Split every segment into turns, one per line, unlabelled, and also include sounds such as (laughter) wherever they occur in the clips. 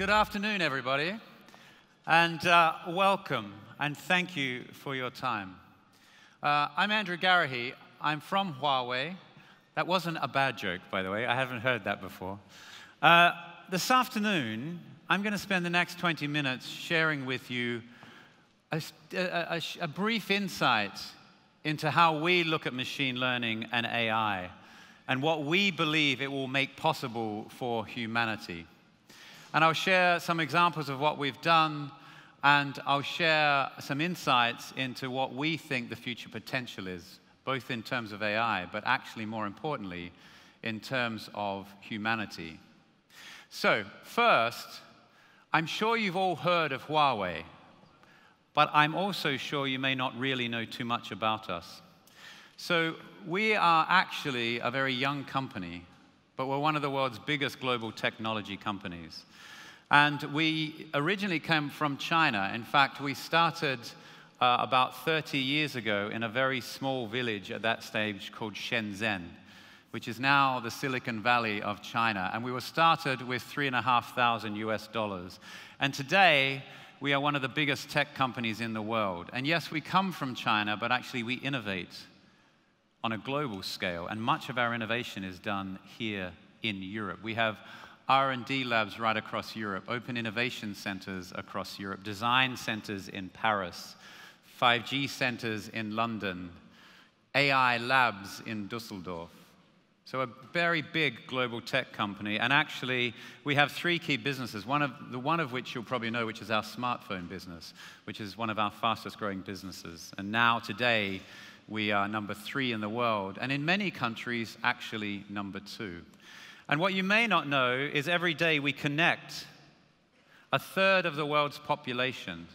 Good afternoon, everybody, and uh, welcome, and thank you for your time. Uh, I'm Andrew Garrihy. I'm from Huawei. That wasn't a bad joke, by the way. I haven't heard that before. Uh, this afternoon, I'm going to spend the next 20 minutes sharing with you a, a, a, brief insight into how we look at machine learning and AI and what we believe it will make possible for humanity. And I'll share some examples of what we've done, and I'll share some insights into what we think the future potential is, both in terms of AI, but actually, more importantly, in terms of humanity. So, first, I'm sure you've all heard of Huawei, but I'm also sure you may not really know too much about us. So, we are actually a very young company, but we're one of the world's biggest global technology companies. And we originally came from China. In fact, we started uh, about 30 years ago in a very small village at that stage called Shenzhen which is now the Silicon Valley of China. And we were started with three and a half thousand US dollars. And today, we are one of the biggest tech companies in the world. And yes, we come from China, but actually we innovate on a global scale. And much of our innovation is done here in Europe. We have R&D labs right across Europe, open innovation centers across Europe, design centers in Paris, 5G centers in London, AI labs in Dusseldorf. So a very big global tech company, and actually we have three key businesses. One of the one of which you'll probably know, which is our smartphone business, which is one of our fastest growing businesses. And now today we are number three in the world, and in many countries actually number two. And what you may not know is every day we connect a third of the world's population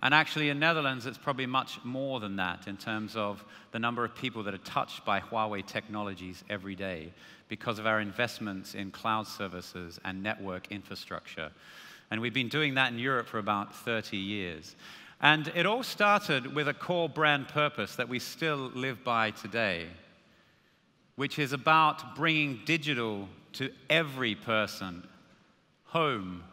and actually, in Netherlands, it's probably much more than that in terms of the number of people that are touched by Huawei technologies every day because of our investments in cloud services and network infrastructure. And we've been doing that in Europe for about 30 years. And it all started with a core brand purpose that we still live by today, which is about bringing digital to every person, home,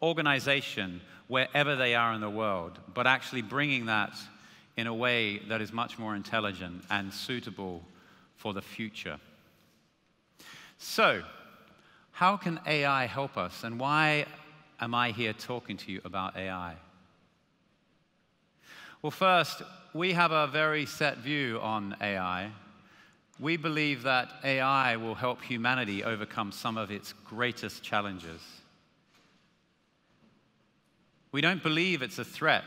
organization, wherever they are in the world, but actually bringing that in a way that is much more intelligent and suitable for the future. So, how can AI help us, and why am I here talking to you about AI? Well, first, we have a very set view on AI. We believe that AI will help humanity overcome some of its greatest challenges. We don't believe it's a threat.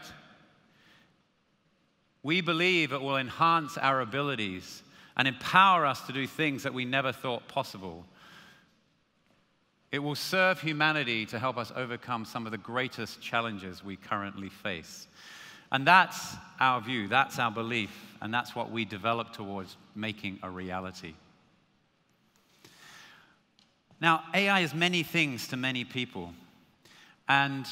We believe it will enhance our abilities and empower us to do things that we never thought possible. It will serve humanity to help us overcome some of the greatest challenges we currently face. And that's our view, that's our belief, and that's what we develop towards making a reality. Now, AI is many things to many people. And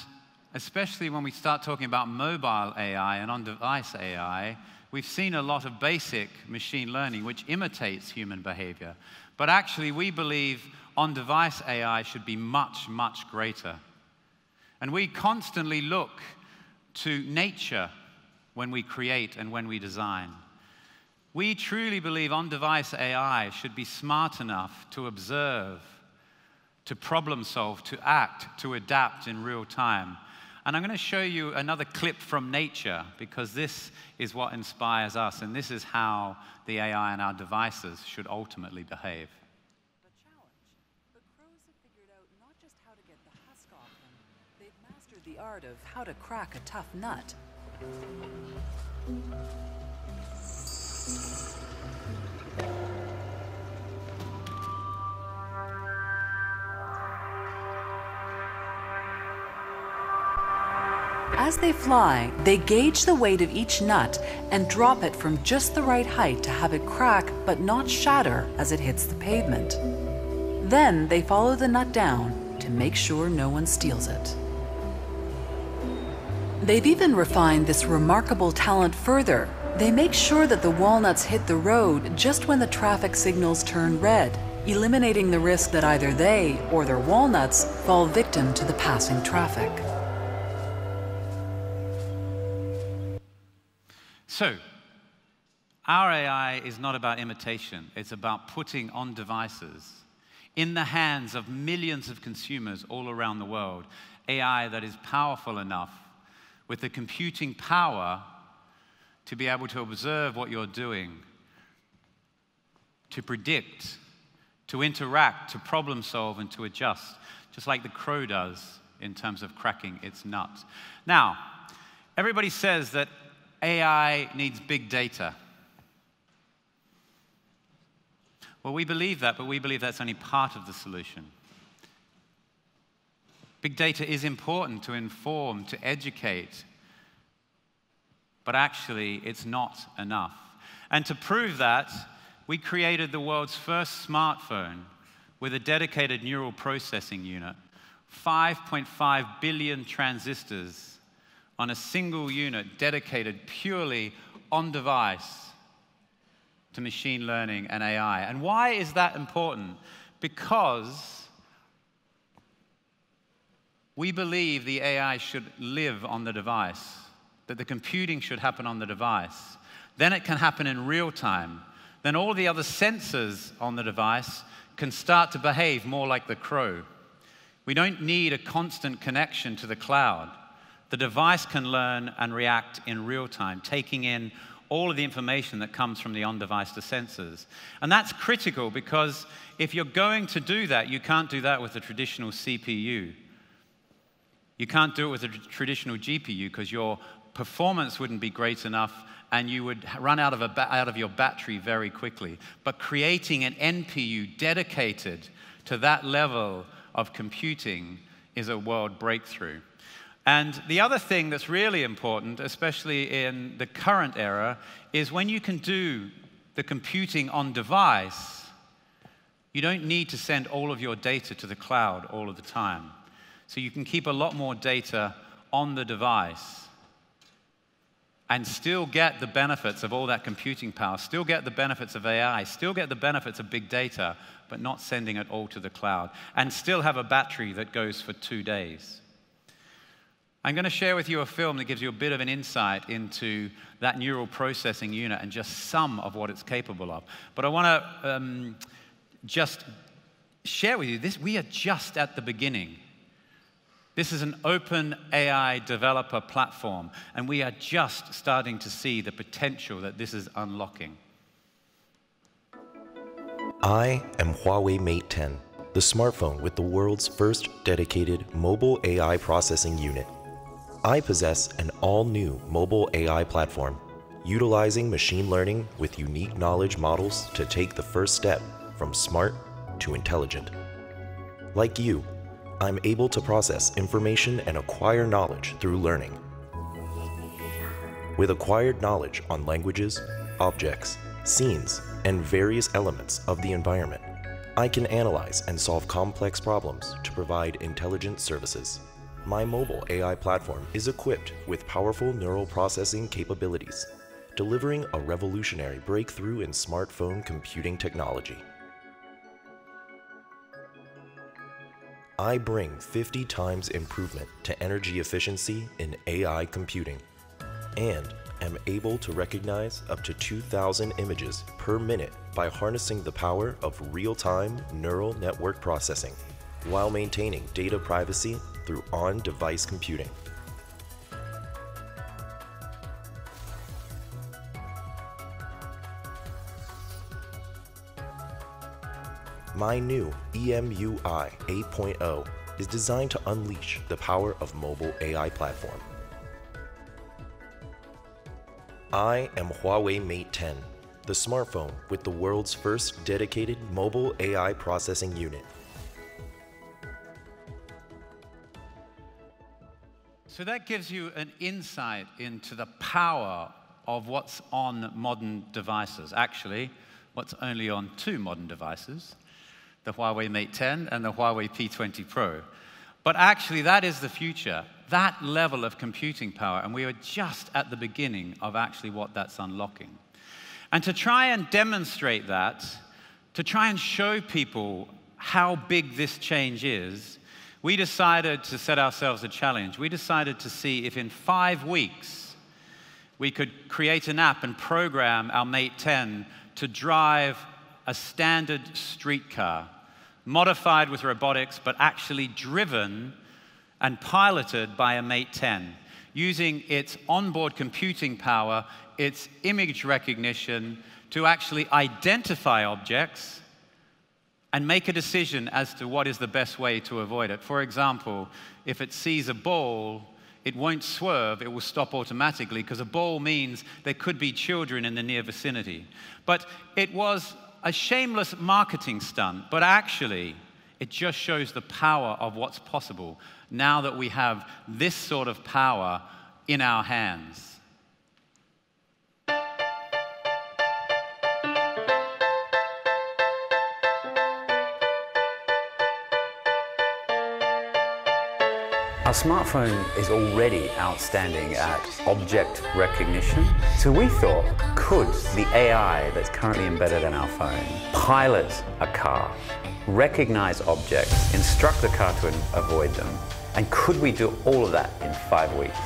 especially when we start talking about mobile AI and on device AI, we've seen a lot of basic machine learning which imitates human behavior. But actually, we believe on device AI should be much, much greater. And we constantly look to nature when we create and when we design. We truly believe on device AI should be smart enough to observe, to problem solve, to act, to adapt in real time and I'm going to show you another clip from nature because this is what inspires us, and this is how the AI and our devices should ultimately behave.
The challenge the crows have figured out not just how to get the husk off them, they've mastered the of how to crack a tough nut. As they fly, they gauge the weight of each nut and drop it from just the right height to have it crack but not shatter as it hits the pavement. Then they follow the nut down to make sure no one steals it. They've even refined this remarkable talent further. They make sure that the walnuts hit the road just when the traffic signals turn red eliminating the risk that either they or their walnuts fall victim to the passing traffic.
So, our AI is not about imitation, it's about putting on devices in the hands of millions of consumers all around the world AI that is powerful enough with the computing power to be able to observe what you're doing, to predict, to interact, to problem solve, and to adjust, just like the crow does in terms of cracking its nut. Now, everybody says that AI needs big data. Well, we believe that, but we believe that's only part of the solution. Big data is important to inform, to educate, but actually, it's not enough. And to prove that, we created the world's first smartphone with a dedicated neural processing unit, 5.5 billion transistors on a single unit dedicated purely on device to machine learning and AI. And why is that important? Because we believe the AI should live on the device, that the computing should happen on the device. Then it can happen in real time. Then all the other sensors on the device can start to behave more like the crow. We don't need a constant connection to the cloud the device can learn and react in real time, taking in all of the information that comes from the on device to sensors. And that's critical because if you're going to do that, you can't do that with a traditional CPU. You can't do it with a traditional GPU because your performance wouldn't be great enough and you would run out of, out of your battery very quickly. But creating an NPU dedicated to that level of computing is a world breakthrough. And the other thing that's really important, especially in the current era, is when you can do the computing on device, you don't need to send all of your data to the cloud all of the time. So you can keep a lot more data on the device and still get the benefits of all that computing power, still get the benefits of AI, still get the benefits of big data, but not sending it all to the cloud, and still have a battery that goes for two days. I'm going to share with you a film that gives you a bit of an insight into that neural processing unit and just some of what it's capable of. But I want to um, just share with you this we are just at the beginning. This is an open AI developer platform, and we are just starting to see the potential that this is unlocking.
I am Huawei Mate 10, the smartphone with the world's first dedicated mobile AI processing unit. I possess an all-new mobile AI platform, utilizing machine learning with unique knowledge models to take the first step from smart to intelligent. Like you, I'm able to process information and acquire knowledge through learning. With acquired knowledge on languages, objects, scenes, and various elements of the environment, I can analyze and solve complex problems to provide intelligent services. My mobile AI platform is equipped with powerful neural processing capabilities, delivering a revolutionary breakthrough in smartphone computing technology. I bring 50 times improvement to energy efficiency in AI computing and am able to recognize up to 2,000 images per minute by harnessing the power of real-time neural network processing while maintaining data privacy through on-device computing. My new EMUI 8.0 is designed to unleash the power of mobile AI platform. I am Huawei Mate 10, the smartphone with the world's first dedicated mobile AI processing unit.
So that gives you an insight into the power of what's on modern devices. Actually, what's only on two modern devices, the Huawei Mate 10 and the Huawei P20 Pro. But actually, that is the future, that level of computing power, and we are just at the beginning of actually what that's unlocking. And to try and demonstrate that, to try and show people how big this change is, we decided to set ourselves a challenge. We decided to see if in five weeks we could create an app and program our Mate 10 to drive a standard streetcar, modified with robotics, but actually driven and piloted by a Mate 10, using its onboard computing power, its image recognition to actually identify objects and make a decision as to what is the best way to avoid it. For example, if it sees a ball, it won't swerve, it will stop automatically because a ball means there could be children in the near vicinity. But it was a shameless marketing stunt, but actually, it just shows the power of what's possible now that we have this sort of power in our hands.
Our smartphone is already outstanding at object recognition. So we thought, could the AI that's currently embedded in our phone pilot a car, recognize objects, instruct the car to avoid them, and could we do all of that in five weeks?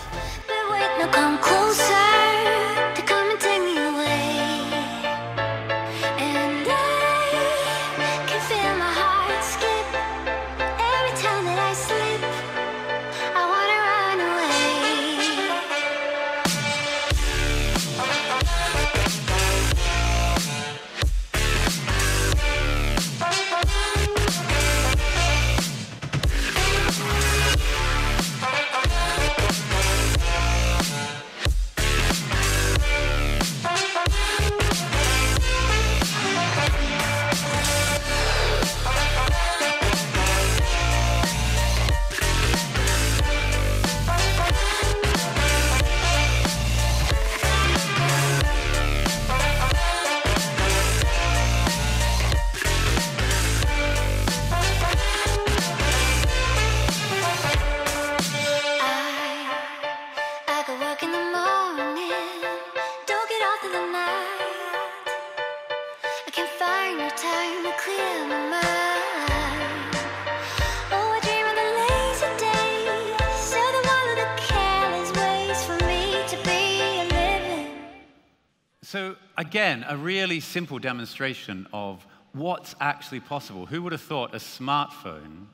Again, a really simple demonstration of what's actually possible. Who would have thought a smartphone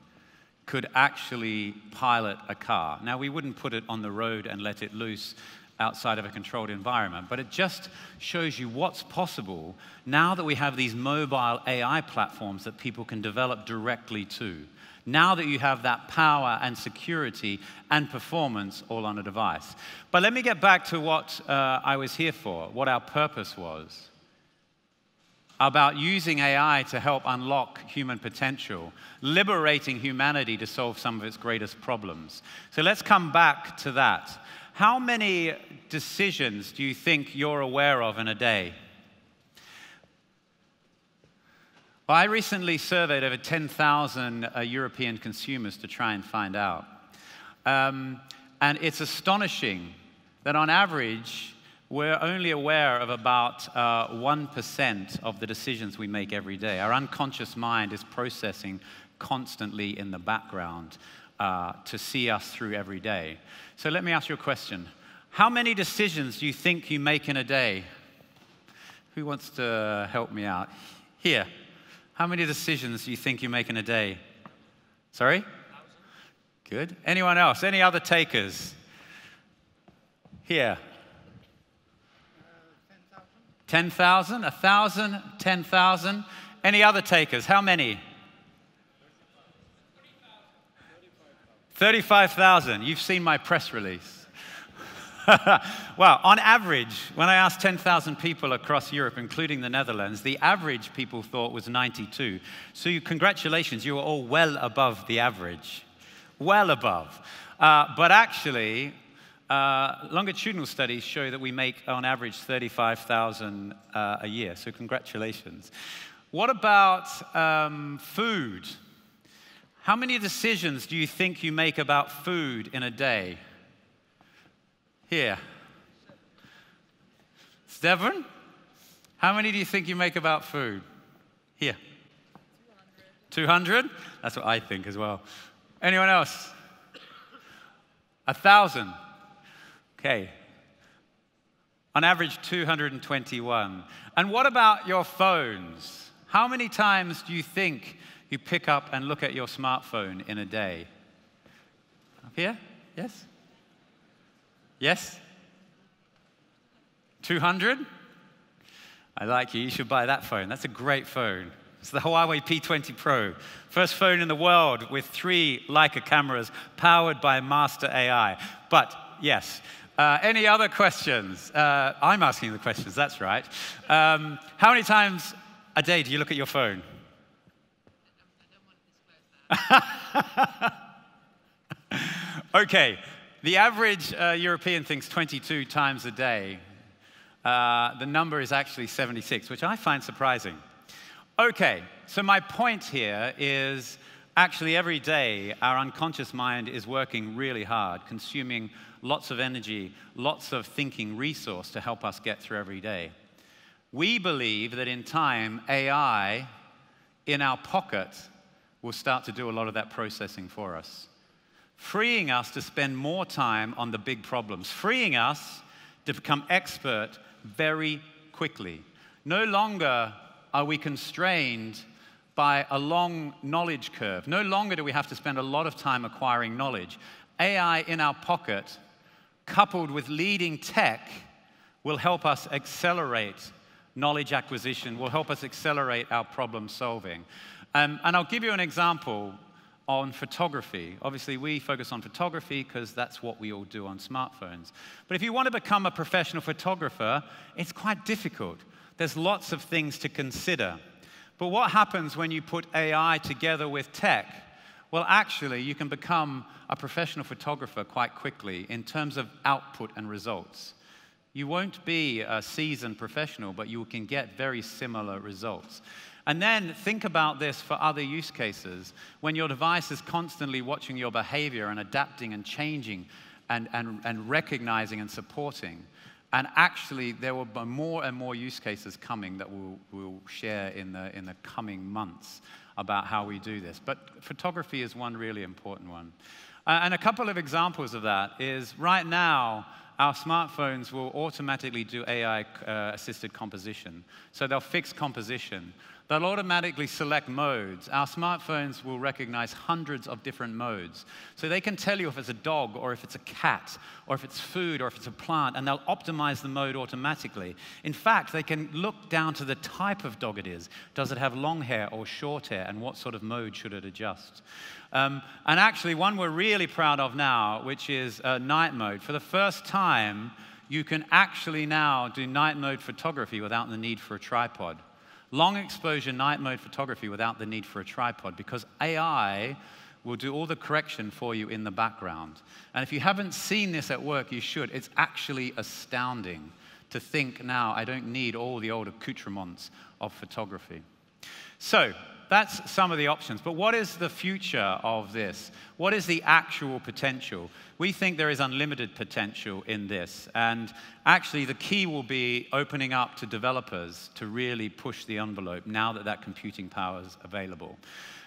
could actually pilot a car? Now, we wouldn't put it on the road and let it loose outside of a controlled environment, but it just shows you what's possible now that we have these mobile AI platforms that people can develop directly to. Now that you have that power and security and performance all on a device. But let me get back to what uh, I was here for, what our purpose was about using AI to help unlock human potential, liberating humanity to solve some of its greatest problems. So let's come back to that. How many decisions do you think you're aware of in a day? Well, I recently surveyed over 10,000 uh, European consumers to try and find out. Um, and it's astonishing that on average, we're only aware of about uh, 1% of the decisions we make every day. Our unconscious mind is processing constantly in the background uh, to see us through every day. So let me ask you a question. How many decisions do you think you make in a day? Who wants to help me out? Here. How many decisions do you think you make in a day? Sorry? Good. Anyone else? Any other takers? Here. 10,000? 1,000? 10,000? Any other takers? How many? 35,000. You've seen my press release. (laughs) well, on average, when I asked 10,000 people across Europe, including the Netherlands, the average people thought was 92. So, you, congratulations, you are all well above the average. Well above. Uh, but actually, uh, longitudinal studies show that we make, on average, 35,000 uh, a year. So, congratulations. What about um, food? How many decisions do you think you make about food in a day? Here. Stefan, how many do you think you make about food? Here. 200? That's what I think as well. Anyone else? A thousand. Okay. On average, 221. And what about your phones? How many times do you think you pick up and look at your smartphone in a day? Up here? Yes? Yes? 200? I like you. You should buy that phone. That's a great phone. It's the Huawei P20 Pro, first phone in the world with three Leica cameras powered by Master AI. But yes, uh, any other questions? Uh, I'm asking the questions, that's right. Um, how many times a day do you look at your phone? (laughs) okay, the average uh, European thinks 22 times a day. Uh, the number is actually 76, which I find surprising. Okay, so my point here is actually every day our unconscious mind is working really hard, consuming lots of energy, lots of thinking resource to help us get through every day. We believe that in time, AI in our pocket will start to do a lot of that processing for us, freeing us to spend more time on the big problems, freeing us to become expert very quickly. No longer are we constrained by a long knowledge curve. No longer do we have to spend a lot of time acquiring knowledge. AI in our pocket, coupled with leading tech, will help us accelerate knowledge acquisition, will help us accelerate our problem solving. Um, and I'll give you an example on photography. Obviously, we focus on photography because that's what we all do on smartphones. But if you want to become a professional photographer, it's quite difficult there's lots of things to consider. But what happens when you put AI together with tech? Well, actually, you can become a professional photographer quite quickly in terms of output and results. You won't be a seasoned professional, but you can get very similar results. And then think about this for other use cases. When your device is constantly watching your behavior and adapting and changing and, and, and recognizing and supporting, and actually, there will be more and more use cases coming that we'll, we'll share in the, in the coming months about how we do this. But photography is one really important one. Uh, and a couple of examples of that is right now, our smartphones will automatically do AI uh, assisted composition. So they'll fix composition. They'll automatically select modes. Our smartphones will recognize hundreds of different modes. So they can tell you if it's a dog or if it's a cat or if it's food or if it's a plant, and they'll optimize the mode automatically. In fact, they can look down to the type of dog it is. Does it have long hair or short hair, and what sort of mode should it adjust? Um, and actually, one we're really proud of now, which is uh, night mode. For the first time, you can actually now do night mode photography without the need for a tripod long exposure night mode photography without the need for a tripod because AI will do all the correction for you in the background. And if you haven't seen this at work, you should. It's actually astounding to think now I don't need all the old accoutrements of photography. So, that's some of the options. But what is the future of this? What is the actual potential? We think there is unlimited potential in this. And actually, the key will be opening up to developers to really push the envelope now that that computing power is available.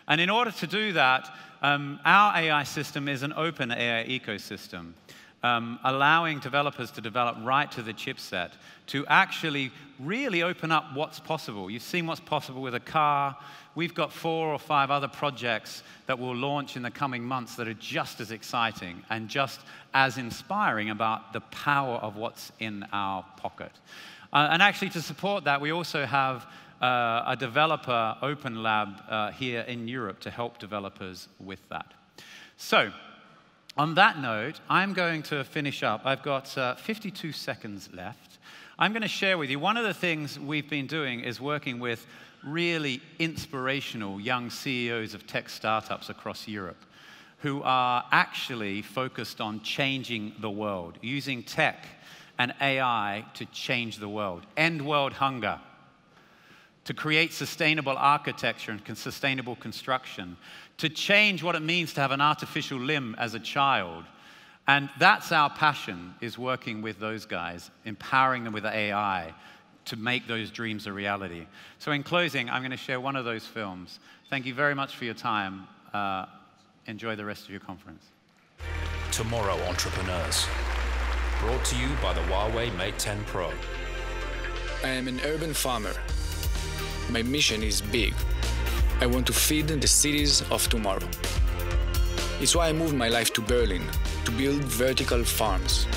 And in order to do that, um, our AI system is an open AI ecosystem um, allowing developers to develop right to the chipset to actually really open up what's possible. You've seen what's possible with a car. We've got four or five other projects that will launch in the coming months that are just as exciting and just as inspiring about the power of what's in our pocket. Uh, and actually, to support that, we also have uh, a developer open lab uh, here in Europe to help developers with that. So, on that note, I'm going to finish up. I've got uh, 52 seconds left. I'm going to share with you one of the things we've been doing is working with really inspirational young CEOs of tech startups across Europe who are actually focused on changing the world, using tech and AI to change the world, end world hunger, to create sustainable architecture and sustainable construction, to change what it means to have an artificial limb as a child. And that's our passion, is working with those guys, empowering them with AI to make those dreams a reality. So, in closing, I'm going to share one of those films. Thank you very much for your time. Uh, enjoy the rest of your conference.
Tomorrow Entrepreneurs. Brought to you by the Huawei Mate 10 Pro.
I am an urban farmer. My mission is big. I want to feed the cities of tomorrow. It's why I moved my life to Berlin to build vertical farms.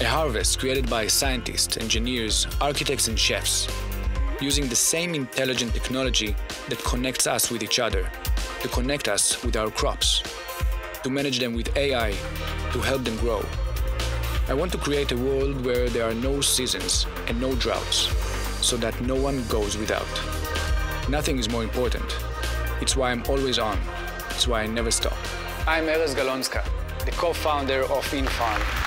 A harvest created by scientists, engineers, architects, and chefs, using the same intelligent technology that connects us with each other, to connect us with our crops, to manage them with AI, to help them grow. I want to create a world where there are no seasons and no droughts, so that no one goes without. Nothing is more important. It's why I'm always on. It's why I never stop. I'm Erez Galonska, the co-founder of InFarm,